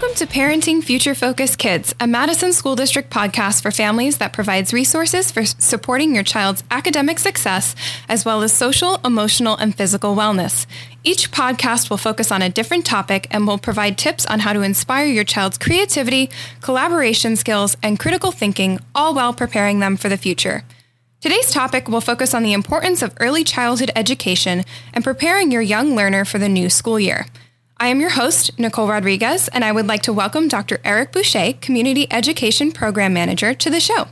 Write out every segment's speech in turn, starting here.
Welcome to Parenting Future Focus Kids, a Madison School District podcast for families that provides resources for supporting your child's academic success, as well as social, emotional, and physical wellness. Each podcast will focus on a different topic and will provide tips on how to inspire your child's creativity, collaboration skills, and critical thinking, all while preparing them for the future. Today's topic will focus on the importance of early childhood education and preparing your young learner for the new school year. I am your host, Nicole Rodriguez, and I would like to welcome Dr. Eric Bucher, Community Education Program Manager, to the show.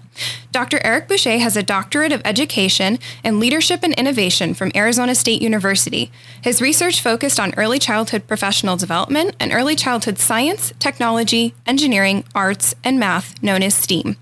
Dr. Eric Bucher has a doctorate of education in leadership and innovation from Arizona State University. His research focused on early childhood professional development and early childhood science, technology, engineering, arts, and math, known as STEAM.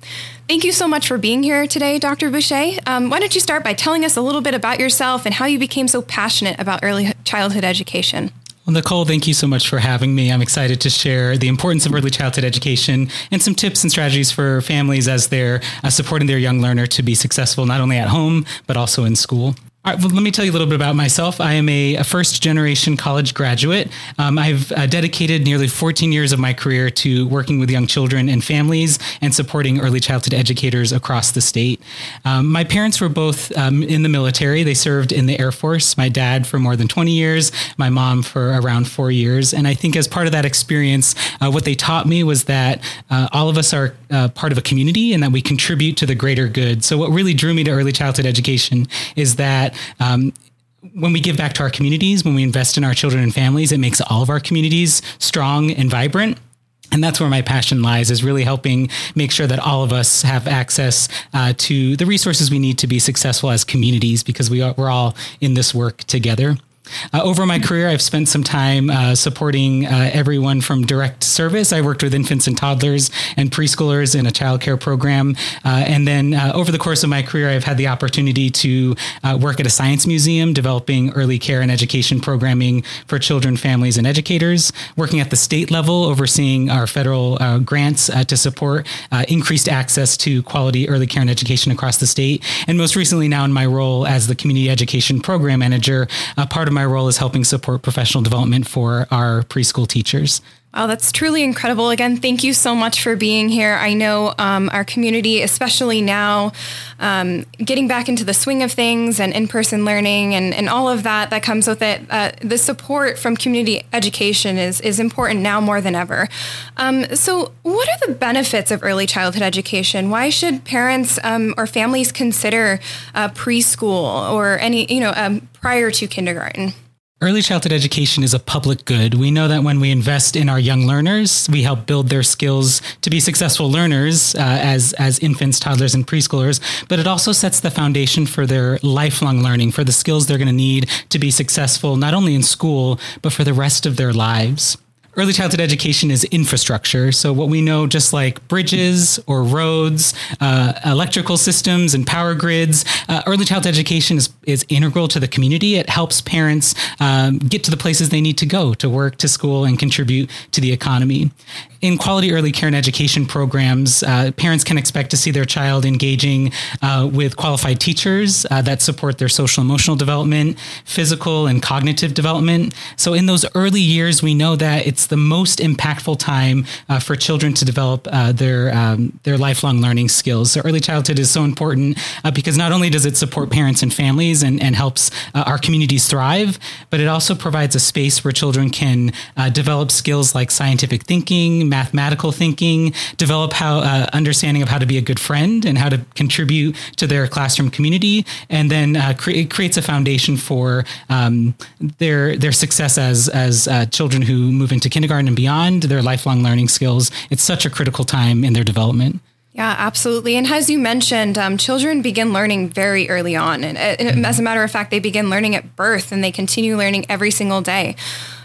Thank you so much for being here today, Dr. Bucher. Um, why don't you start by telling us a little bit about yourself and how you became so passionate about early childhood education? Well, Nicole, thank you so much for having me. I'm excited to share the importance of early childhood education and some tips and strategies for families as they're uh, supporting their young learner to be successful not only at home, but also in school. All right, well, let me tell you a little bit about myself. I am a, a first generation college graduate. Um, I've uh, dedicated nearly 14 years of my career to working with young children and families and supporting early childhood educators across the state. Um, my parents were both um, in the military. They served in the Air Force, my dad for more than 20 years, my mom for around four years. And I think as part of that experience, uh, what they taught me was that uh, all of us are uh, part of a community and that we contribute to the greater good. So, what really drew me to early childhood education is that um, when we give back to our communities, when we invest in our children and families, it makes all of our communities strong and vibrant. And that's where my passion lies is really helping make sure that all of us have access uh, to the resources we need to be successful as communities because we are, we're all in this work together. Uh, over my career, I've spent some time uh, supporting uh, everyone from direct service. I worked with infants and toddlers and preschoolers in a childcare program. Uh, and then uh, over the course of my career, I've had the opportunity to uh, work at a science museum, developing early care and education programming for children, families, and educators, working at the state level, overseeing our federal grants to support increased access to quality early care and education across the state. And most recently, now in my role as the community education program manager, part of my role is helping support professional development for our preschool teachers. Oh, that's truly incredible. Again, thank you so much for being here. I know um, our community, especially now, um, getting back into the swing of things and in person learning and, and all of that that comes with it, uh, the support from community education is, is important now more than ever. Um, so, what are the benefits of early childhood education? Why should parents um, or families consider uh, preschool or any, you know, um, prior to kindergarten? Early childhood education is a public good. We know that when we invest in our young learners, we help build their skills to be successful learners uh, as, as infants, toddlers, and preschoolers, but it also sets the foundation for their lifelong learning, for the skills they're going to need to be successful, not only in school, but for the rest of their lives early childhood education is infrastructure. So what we know, just like bridges or roads, uh, electrical systems and power grids, uh, early childhood education is, is integral to the community. It helps parents um, get to the places they need to go to work, to school, and contribute to the economy. In quality early care and education programs, uh, parents can expect to see their child engaging uh, with qualified teachers uh, that support their social emotional development, physical and cognitive development. So in those early years, we know that it's the most impactful time uh, for children to develop uh, their um, their lifelong learning skills. So early childhood is so important uh, because not only does it support parents and families and, and helps uh, our communities thrive, but it also provides a space where children can uh, develop skills like scientific thinking, mathematical thinking, develop how uh, understanding of how to be a good friend and how to contribute to their classroom community, and then cre- it creates a foundation for um, their their success as as children who move into kindergarten and beyond, their lifelong learning skills. It's such a critical time in their development. Yeah, absolutely. And as you mentioned, um, children begin learning very early on. And, and mm-hmm. as a matter of fact, they begin learning at birth and they continue learning every single day.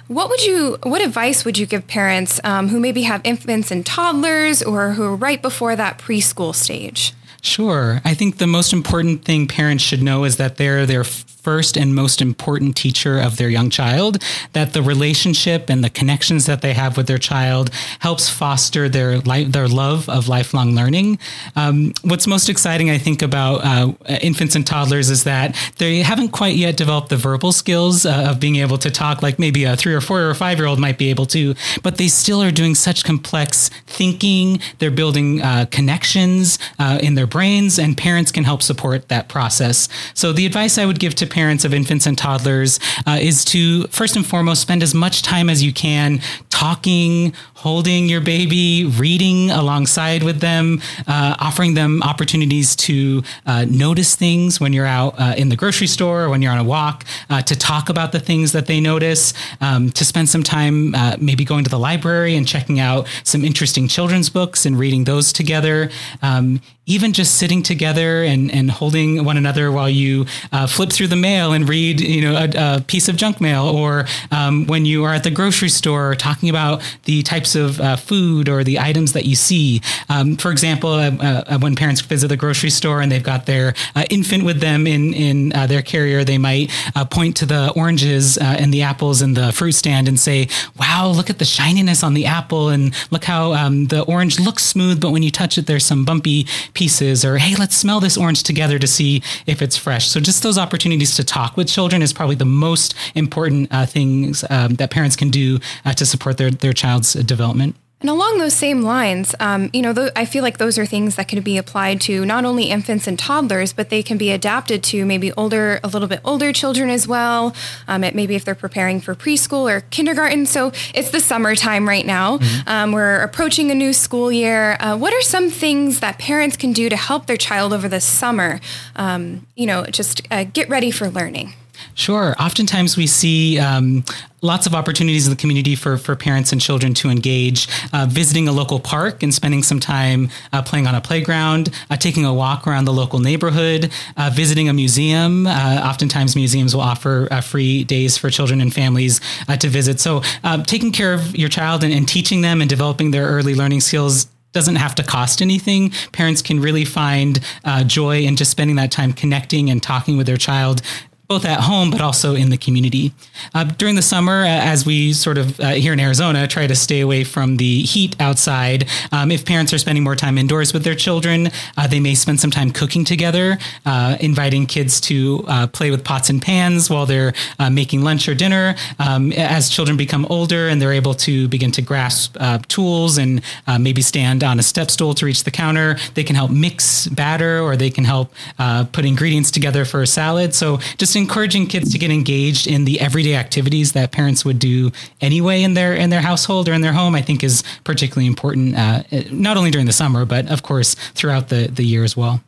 What would you, what advice would you give parents um, who maybe have infants and toddlers or who are right before that preschool stage? Sure. I think the most important thing parents should know is that they're their first and most important teacher of their young child, that the relationship and the connections that they have with their child helps foster their life, their love of lifelong learning. Um, what's most exciting, I think, about uh, infants and toddlers is that they haven't quite yet developed the verbal skills uh, of being able to talk like maybe a three or four or five year old might be able to, but they still are doing such complex thinking. They're building uh, connections uh, in their brains, and parents can help support that process. So the advice I would give to parents of infants and toddlers uh, is to first and foremost spend as much time as you can talking, holding your baby, reading alongside with them, uh, offering them opportunities to uh, notice things when you're out uh, in the grocery store or when you're on a walk, uh, to talk about the things that they notice, um, to spend some time uh, maybe going to the library and checking out some interesting children's books and reading those together. Um, even just sitting together and, and holding one another while you uh, flip through the mail and read, you know, a, a piece of junk mail, or um, when you are at the grocery store talking about the types of uh, food or the items that you see. Um, for example, uh, uh when parents visit the grocery store and they've got their uh, infant with them in in uh, their carrier, they might point to the oranges and the apples in the fruit stand and say, "Wow, look at the shininess on the apple, and look how um, the orange looks smooth, but when you touch it, there's some bumpy." Pieces or hey let's smell this orange together to see if it's fresh. So just those opportunities to talk with children is probably the most important uh, things um, that parents can do uh, to support their, their child's development and along those same lines, um, you know, th- I feel like those are things that can be applied to not only infants and toddlers, but they can be adapted to maybe older, a little bit older children as well. Um, it, maybe if they're preparing for preschool or kindergarten. So it's the summertime right now. Mm-hmm. Um, we're approaching a new school year. Uh, what are some things that parents can do to help their child over the summer? Um, you know, just uh, get ready for learning. Sure. Oftentimes we see um, lots of opportunities in the community for, for parents and children to engage, uh, visiting a local park and spending some time uh, playing on a playground, uh, taking a walk around the local neighborhood, uh, visiting a museum. Uh, oftentimes, museums will offer uh, free days for children and families to visit. So, taking care of your child and, and teaching them and developing their early learning skills doesn't have to cost anything. Parents can really find uh, joy in just spending that time connecting and talking with their child both at home but also in the community. Uh, during the summer, uh, as we sort of uh, here in Arizona try to stay away from the heat outside, um, if parents are spending more time indoors with their children, uh, they may spend some time cooking together, uh, inviting kids to uh, play with pots and pans while they're making lunch or dinner. Um, as children become older and they're able to begin to grasp tools and maybe stand on a step stool to reach the counter, they can help mix batter or they can help put ingredients together for a salad. So just encouraging kids to get engaged in the everyday activities that parents would do anyway in their in their household or in their home, I think is particularly important. Uh, not only during the summer, but of course throughout the the year as well.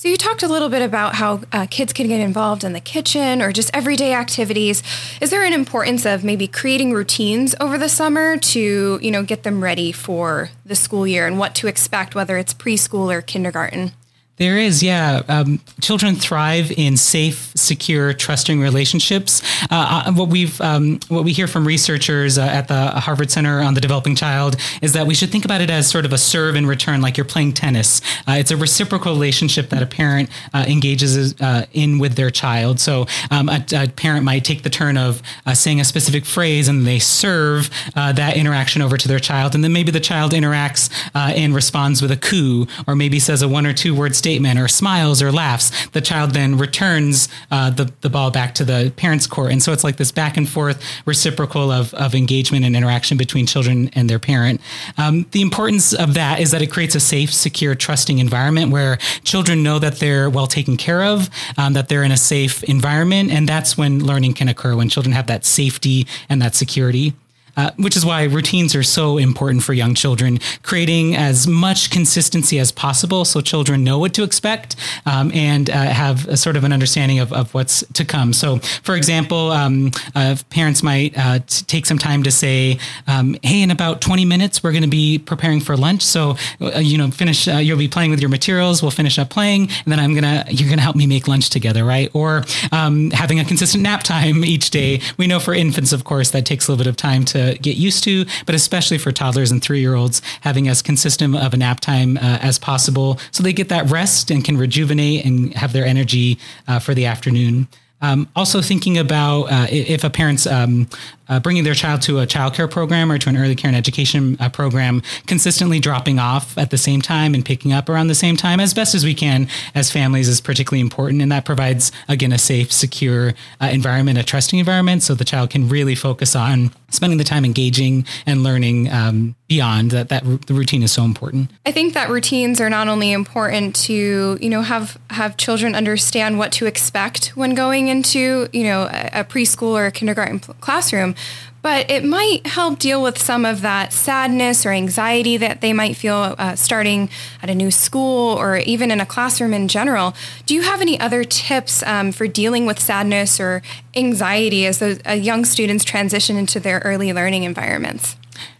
So you talked a little bit about how uh, kids can get involved in the kitchen or just everyday activities. Is there an importance of maybe creating routines over the summer to, you know, get them ready for the school year and what to expect, whether it's preschool or kindergarten? There is, yeah. Um, children thrive in safe, secure, trusting relationships. Uh, uh, what we've, um, what we hear from researchers uh, at the Harvard Center on the Developing Child is that we should think about it as sort of a serve and return, like you're playing tennis. Uh, it's a reciprocal relationship that a parent uh, engages uh, in with their child. So um, a, a, parent might take the turn of saying a specific phrase, and they serve that interaction over to their child, and then maybe the child interacts and responds with a coo, or maybe says a one or two word statement statement or smiles or laughs, the child then returns uh, the, the ball back to the parent's court. And so it's like this back and forth reciprocal of, of engagement and interaction between children and their parent. Um, the importance of that is that it creates a safe, secure, trusting environment where children know that they're well taken care of, um, that they're in a safe environment. And that's when learning can occur, when children have that safety and that security. Uh, which is why routines are so important for young children, creating as much consistency as possible so children know what to expect um, and uh, have a sort of an understanding of, of what's to come. So, for example, um, uh, parents might uh, t- take some time to say, um, hey, in about 20 minutes, we're going to be preparing for lunch. So, uh, you know, finish, you'll be playing with your materials, we'll finish up playing, and then I'm going to, you're going to help me make lunch together, right? Or um, having a consistent nap time each day. We know for infants, of course, that takes a little bit of time to get used to, but especially for toddlers and three year olds, having as consistent of a nap time uh, as possible so they get that rest and can rejuvenate and have their energy uh, for the afternoon. Um, also thinking about uh, if a parent's um, uh, bringing their child to a child care program or to an early care and education uh, program, consistently dropping off at the same time and picking up around the same time as best as we can as families is particularly important. And that provides, again, a safe, secure uh, environment, a trusting environment, so the child can really focus on spending the time engaging and learning um, beyond that that the routine is so important i think that routines are not only important to you know have have children understand what to expect when going into you know a, a preschool or a kindergarten classroom but it might help deal with some of that sadness or anxiety that they might feel uh, starting at a new school or even in a classroom in general. Do you have any other tips um, for dealing with sadness or anxiety as those uh, young students transition into their early learning environments?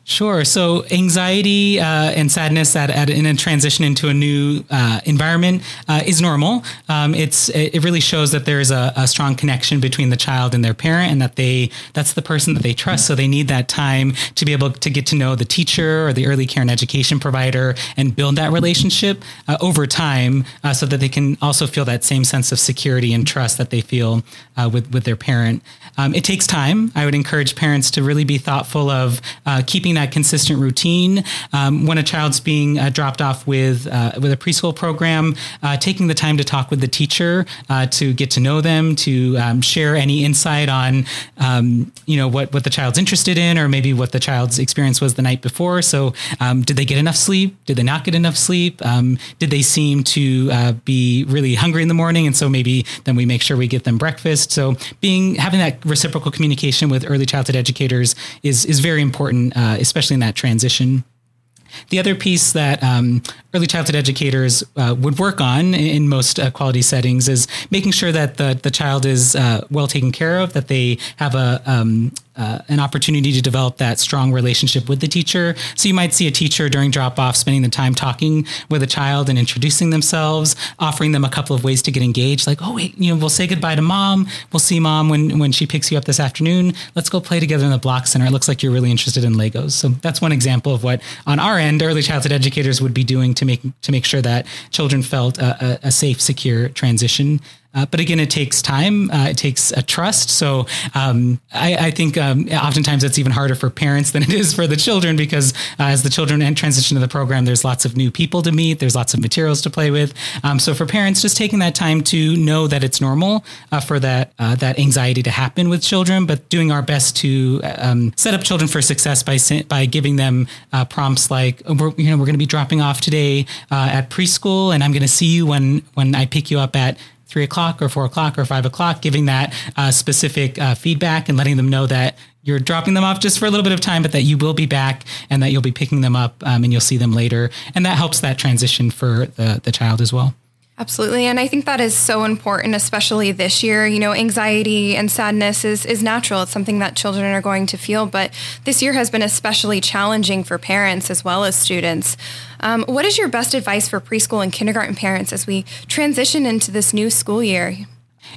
Sure. So anxiety uh, and sadness at, at, in a transition into a new uh, environment uh, is normal. Um, it's it really shows that there is a, a, strong connection between the child and their parent, and that they that's the person that they trust. So they need that time to be able to get to know the teacher or the early care and education provider and build that relationship uh, over time, uh, so that they can also feel that same sense of security and trust that they feel uh, with with their parent. Um, it takes time. I would encourage parents to really be thoughtful of keeping that consistent routine. Um, when a child's being uh, dropped off with uh, with a preschool program, uh, taking the time to talk with the teacher uh, to get to know them, to um, share any insight on um, you know what what the child's interested in, or maybe what the child's experience was the night before. So, um, did they get enough sleep? Did they not get enough sleep? Um, did they seem to uh, be really hungry in the morning? And so maybe then we make sure we get them breakfast. So, being having that reciprocal communication with early childhood educators is is very important, uh, especially in that transition. The other piece that um, early childhood educators uh, would work on in most uh, quality settings is making sure that the, the child is uh, well taken care of, that they have a, um, uh, an opportunity to develop that strong relationship with the teacher. So you might see a teacher during drop off spending the time talking with a child and introducing themselves, offering them a couple of ways to get engaged, like, oh, wait, you know, we'll say goodbye to mom. We'll see mom when, when she picks you up this afternoon. Let's go play together in the block center. It looks like you're really interested in Legos. So that's one example of what on our end, early childhood educators would be doing to make to make sure that children felt a, a, a safe, secure transition. Uh, but again, it takes time. Uh, it takes a trust. So um, I, I, think um, oftentimes it's even harder for parents than it is for the children because uh, as the children transition to the program, there's lots of new people to meet. There's lots of materials to play with. Um, so for parents, just taking that time to know that it's normal uh, for that uh, that anxiety to happen with children, but doing our best to um, set up children for success by by giving them uh, prompts like oh, we're, you know we're going to be dropping off today at preschool, and I'm going to see you when when I pick you up at three o'clock or four o'clock or five o'clock, giving that uh, specific uh, feedback and letting them know that you're dropping them off just for a little bit of time, but that you will be back and that you'll be picking them up um, and you'll see them later. And that helps that transition for the, the child as well. Absolutely. And I think that is so important, especially this year. You know, anxiety and sadness is, is natural. It's something that children are going to feel. But this year has been especially challenging for parents as well as students. Um, what is your best advice for preschool and kindergarten parents as we transition into this new school year?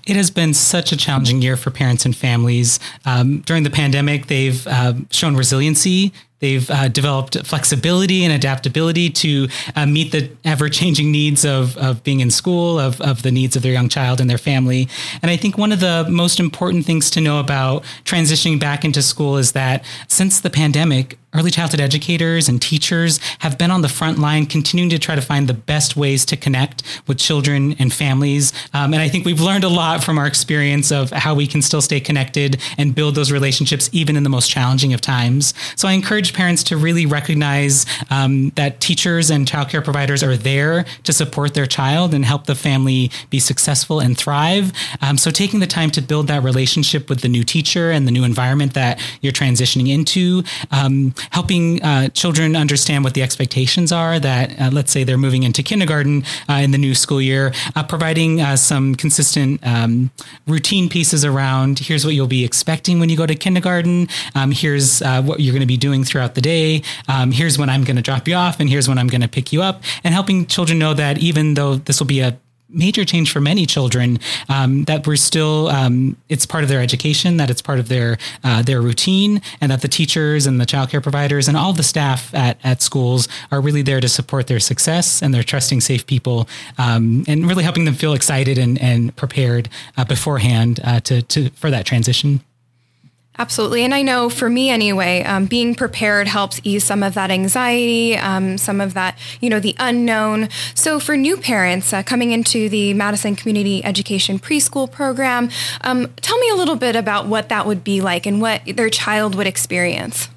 It has been such a challenging year for parents and families. Um, during the pandemic, they've uh, shown resiliency They've uh, developed flexibility and adaptability to uh, meet the ever changing needs of, of being in school, of, of the needs of their young child and their family. And I think one of the most important things to know about transitioning back into school is that since the pandemic, early childhood educators and teachers have been on the front line continuing to try to find the best ways to connect with children and families. Um, and I think we've learned a lot from our experience of how we can still stay connected and build those relationships even in the most challenging of times. So I encourage parents to really recognize um, that teachers and childcare providers are there to support their child and help the family be successful and thrive. Um, so taking the time to build that relationship with the new teacher and the new environment that you're transitioning into um, helping uh, children understand what the expectations are that, uh, let's say, they're moving into kindergarten uh, in the new school year, uh, providing uh, some consistent um, routine pieces around here's what you'll be expecting when you go to kindergarten, um, here's what you're going to be doing throughout the day, um, here's when I'm going to drop you off, and here's when I'm going to pick you up, and helping children know that even though this will be a major change for many children um, that we're still um, it's part of their education that it's part of their uh, their routine and that the teachers and the childcare providers and all the staff at, at schools are really there to support their success and they're trusting safe people um, and really helping them feel excited and, and prepared uh, beforehand uh, to, to for that transition Absolutely. And I know for me anyway, um, being prepared helps ease some of that anxiety, um, some of that, you know, the unknown. So for new parents uh, coming into the Madison Community Education Preschool Program, um, tell me a little bit about what that would be like and what their child would experience.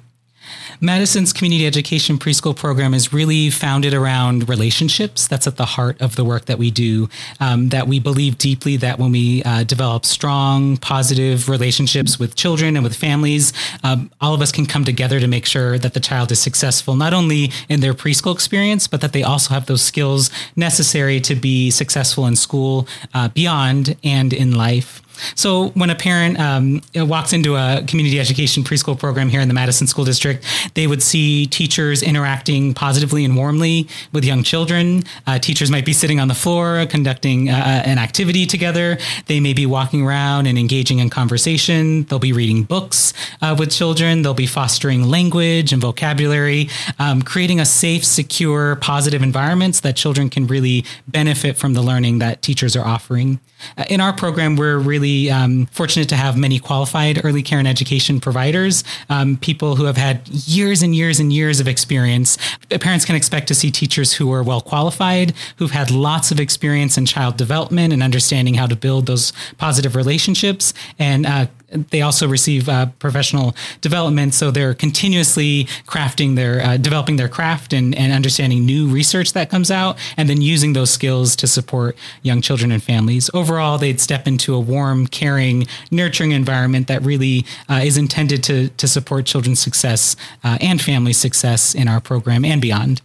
Madison's community education preschool program is really founded around relationships. That's at the heart of the work that we do. Um, that we believe deeply that when we uh, develop strong, positive relationships with children and with families, um, all of us can come together to make sure that the child is successful, not only in their preschool experience, but that they also have those skills necessary to be successful in school, uh, beyond, and in life. So when a parent um, walks into a community education preschool program here in the Madison School District, they would see teachers interacting positively and warmly with young children. Uh, teachers might be sitting on the floor conducting uh, uh, an activity together. They may be walking around and engaging in conversation. They'll be reading books uh, with children. They'll be fostering language and vocabulary, um, creating a safe, secure, positive environment so that children can really benefit from the learning that teachers are offering. Uh, in our program, we're really um, fortunate to have many qualified early care and education providers, um, people who have had years and years and years of experience. Parents can expect to see teachers who are well qualified, who've had lots of experience in child development and understanding how to build those positive relationships and uh, they also receive uh, professional development, so they're continuously crafting their, uh, developing their craft and, and understanding new research that comes out, and then using those skills to support young children and families. Overall, they'd step into a warm, caring, nurturing environment that really uh, is intended to to support children's success uh, and family success in our program and beyond.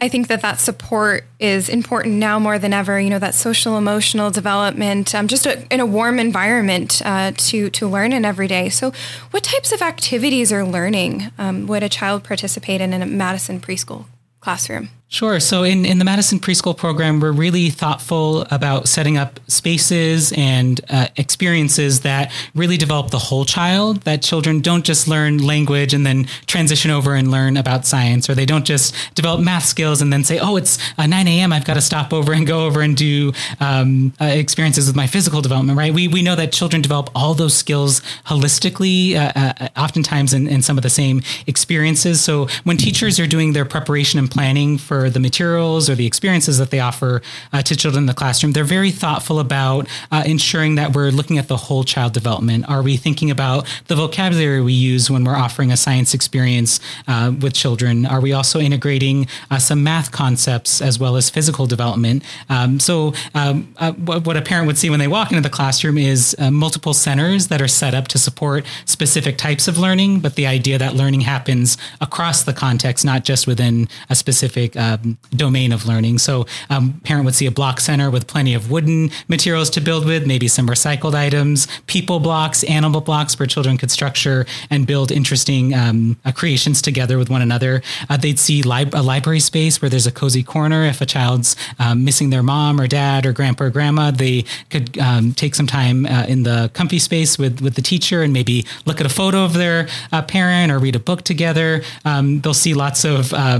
I think that that support is important now more than ever. You know, that social emotional development, um, just a, in a warm environment uh, to to learn in every day. So, what types of activities or learning um, would a child participate in in a Madison preschool classroom? Sure. So in, in the Madison Preschool program, we're really thoughtful about setting up spaces and uh, experiences that really develop the whole child, that children don't just learn language and then transition over and learn about science, or they don't just develop math skills and then say, oh, it's uh, 9 a.m., I've got to stop over and go over and do um, uh, experiences with my physical development, right? We, we know that children develop all those skills holistically, uh, uh, oftentimes in, in some of the same experiences. So when teachers are doing their preparation and planning for the materials or the experiences that they offer uh, to children in the classroom, they're very thoughtful about uh, ensuring that we're looking at the whole child development. Are we thinking about the vocabulary we use when we're offering a science experience uh, with children? Are we also integrating uh, some math concepts as well as physical development? Um, so, um, uh, what, what, a parent would see when they walk into the classroom is uh, multiple centers that are set up to support specific types of learning, but the idea that learning happens across the context, not just within a specific uh, um, domain of learning. So, um, parent would see a block center with plenty of wooden materials to build with, maybe some recycled items, people blocks, animal blocks where children could structure and build interesting um, uh, creations together with one another. Uh, they'd see li- a library space where there's a cozy corner. If a child's um, missing their mom or dad or grandpa or grandma, they could um, take some time uh, in the comfy space with, with the teacher and maybe look at a photo of their uh, parent or read a book together. Um, they'll see lots of uh,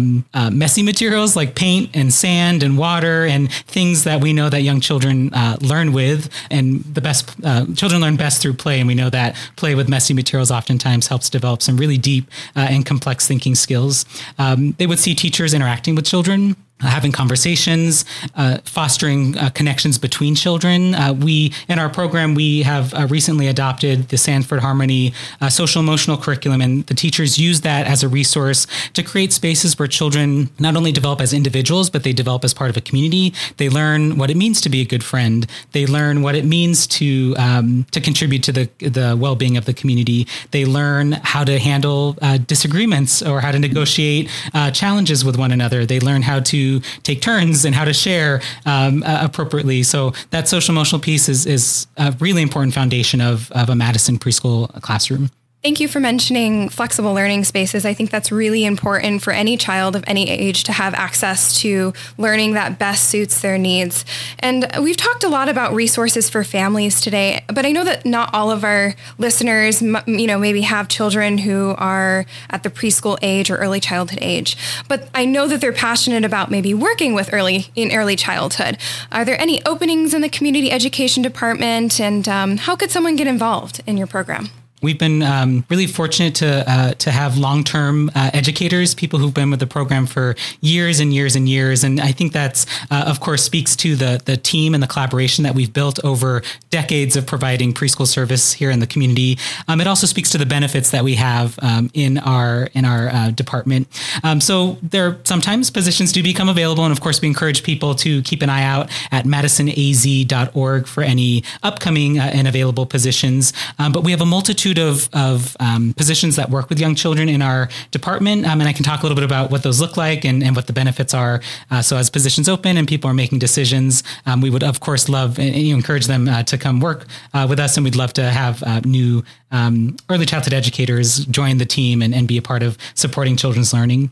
messy materials materials like paint and sand and water and things that we know that young children uh, learn with. And the best uh, children learn best through play. And we know that play with messy materials oftentimes helps develop some really deep uh, and complex thinking skills. Um, they would see teachers interacting with children having conversations, uh, fostering uh, connections between children. Uh, we in our program we have uh, recently adopted the Sanford Harmony uh, social emotional curriculum, and the teachers use that as a resource to create spaces where children not only develop as individuals but they develop as part of a community. They learn what it means to be a good friend. They learn what it means to um, to contribute to the the well being of the community. They learn how to handle uh, disagreements or how to negotiate challenges with one another. They learn how to take turns and how to share um, uh, appropriately. So that social emotional piece is is a really important foundation of of a Madison preschool classroom. Thank you for mentioning flexible learning spaces. I think that's really important for any child of any age to have access to learning that best suits their needs. And we've talked a lot about resources for families today, but I know that not all of our listeners, you know, maybe have children who are at the preschool age or early childhood age. But I know that they're passionate about maybe working with early in early childhood. Are there any openings in the community education department, and um, how could someone get involved in your program? We've been um, really fortunate to uh, to have long term uh, educators, people who've been with the program for years and years and years, and I think that's uh, of course speaks to the the team and the collaboration that we've built over decades of providing preschool service here in the community. Um, it also speaks to the benefits that we have um, in our in our uh, department. Um, so there sometimes positions do become available, and of course we encourage people to keep an eye out at madisonaz.org for any upcoming uh, and available positions. Um, but we have a multitude multitude of, of um, positions that work with young children in our department. Um, and I can talk a little bit about what those look like and, and what the benefits are. Uh, so as positions open and people are making decisions, um, we would of course love and, and encourage them uh, to come work uh, with us. And we'd love to have uh, new um, early childhood educators join the team and, and be a part of supporting children's learning.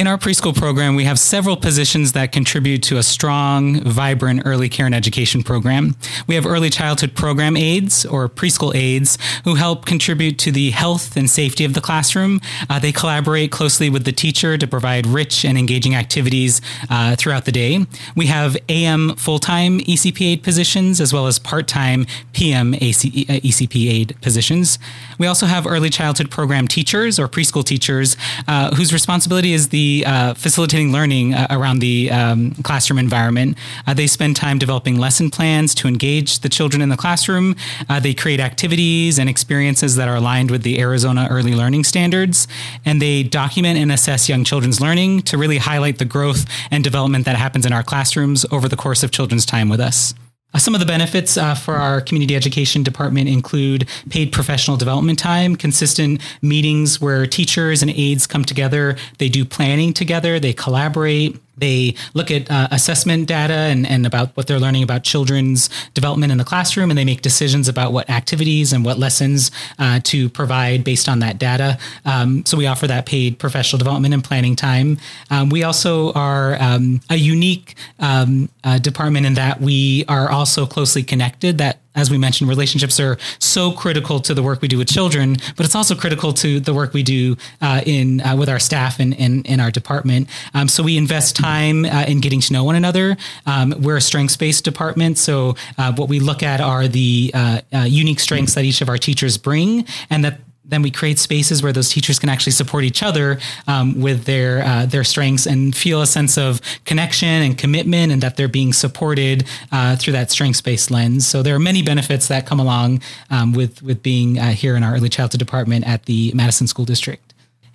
In our preschool program, we have several positions that contribute to a strong, vibrant early care and education program. We have early childhood program aides or preschool aides who help contribute to the health and safety of the classroom. Uh, they collaborate closely with the teacher to provide rich and engaging activities uh, throughout the day. We have AM full time ECP aide positions as well as part time PM AC, uh, ECP positions. We also have early childhood program teachers or preschool teachers uh, whose responsibility is the uh, facilitating learning uh, around the um, classroom environment. Uh, they spend time developing lesson plans to engage the children in the classroom. Uh, they create activities and experiences that are aligned with the Arizona Early Learning Standards, and they document and assess young children's learning to really highlight the growth and development that happens in our classrooms over the course of children's time with us. Uh, some of the benefits uh, for our community education department include paid professional development time, consistent meetings where teachers and aides come together, they do planning together, they collaborate, they look at uh, assessment data and, and about what they're learning about children's development in the classroom, and they make decisions about what activities and what lessons uh, to provide based on that data. Um, so we offer that paid professional development and planning time. Um, we also are um, a unique um, uh, department in that we are also closely connected. That as we mentioned, relationships are so critical to the work we do with children, but it's also critical to the work we do uh, in uh, with our staff and in, our department. Um, so we invest time uh, in getting to know one another. Um, we're a strengths based department, so uh, what we look at are the uh, uh, unique strengths that each of our teachers bring, and that then we create spaces where those teachers can actually support each other um, with their uh, their strengths and feel a sense of connection and commitment, and that they're being supported uh, through that strengths based lens. So there are many benefits that come along um, with with being uh, here in our early childhood department at the Madison School District.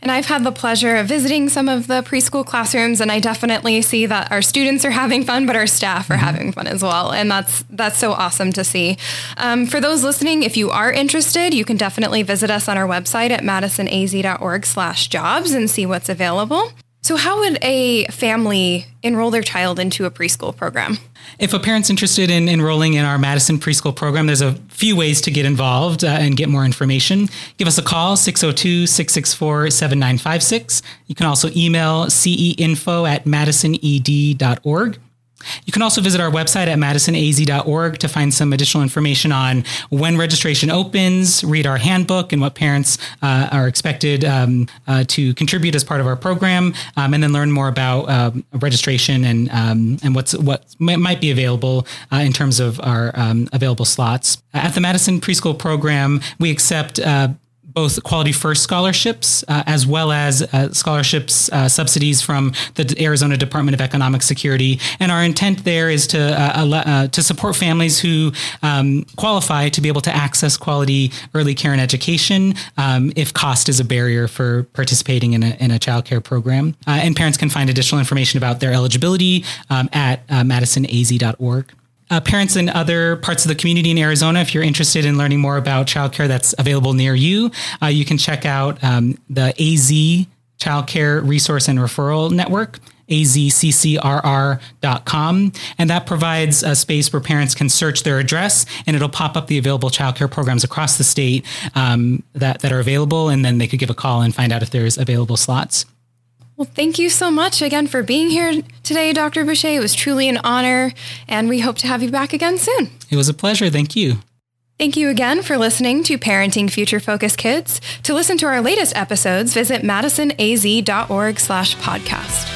And I've had the pleasure of visiting some of the preschool classrooms, and I definitely see that our students are having fun, but our staff are mm-hmm. having fun as well. And that's that's so awesome to see. Um, for those listening, if you are interested, you can definitely visit us on our website at madisonaz.org/jobs and see what's available. So, how would a family enroll their child into a preschool program? If a parent's interested in enrolling in our Madison preschool program, there's a few ways to get involved uh, and get more information. Give us a call, 602 664 7956. You can also email ceinfo at madisoned.org. You can also visit our website at madisonaz.org to find some additional information on when registration opens, read our handbook and what parents uh, are expected um, uh, to contribute as part of our program, um, and then learn more about um, registration and um, and what's what might be available uh, in terms of our um, available slots. At the Madison Preschool Program, we accept uh, both Quality First scholarships uh, as well as uh, scholarships uh, subsidies from the Arizona Department of Economic Security. And our intent there is to uh, uh, to support families who um, qualify to be able to access quality early care and education um, if cost is a barrier for participating in a, in a child care program. Uh, and parents can find additional information about their eligibility um, at madisonaz.org. Uh, parents in other parts of the community in Arizona, if you're interested in learning more about childcare that's available near you, uh, you can check out um, the AZ Childcare Resource and Referral Network. azccrr.com. And that provides a space where parents can search their address and it'll pop up the available childcare programs across the state um, that, that are available. And then they could give a call and find out if there's available slots. Well, thank you so much again for being here today, Dr. Bucher. It was truly an honor, and we hope to have you back again soon. It was a pleasure. Thank you. Thank you again for listening to Parenting Future Focus Kids. To listen to our latest episodes, visit madisonaz.org slash podcast.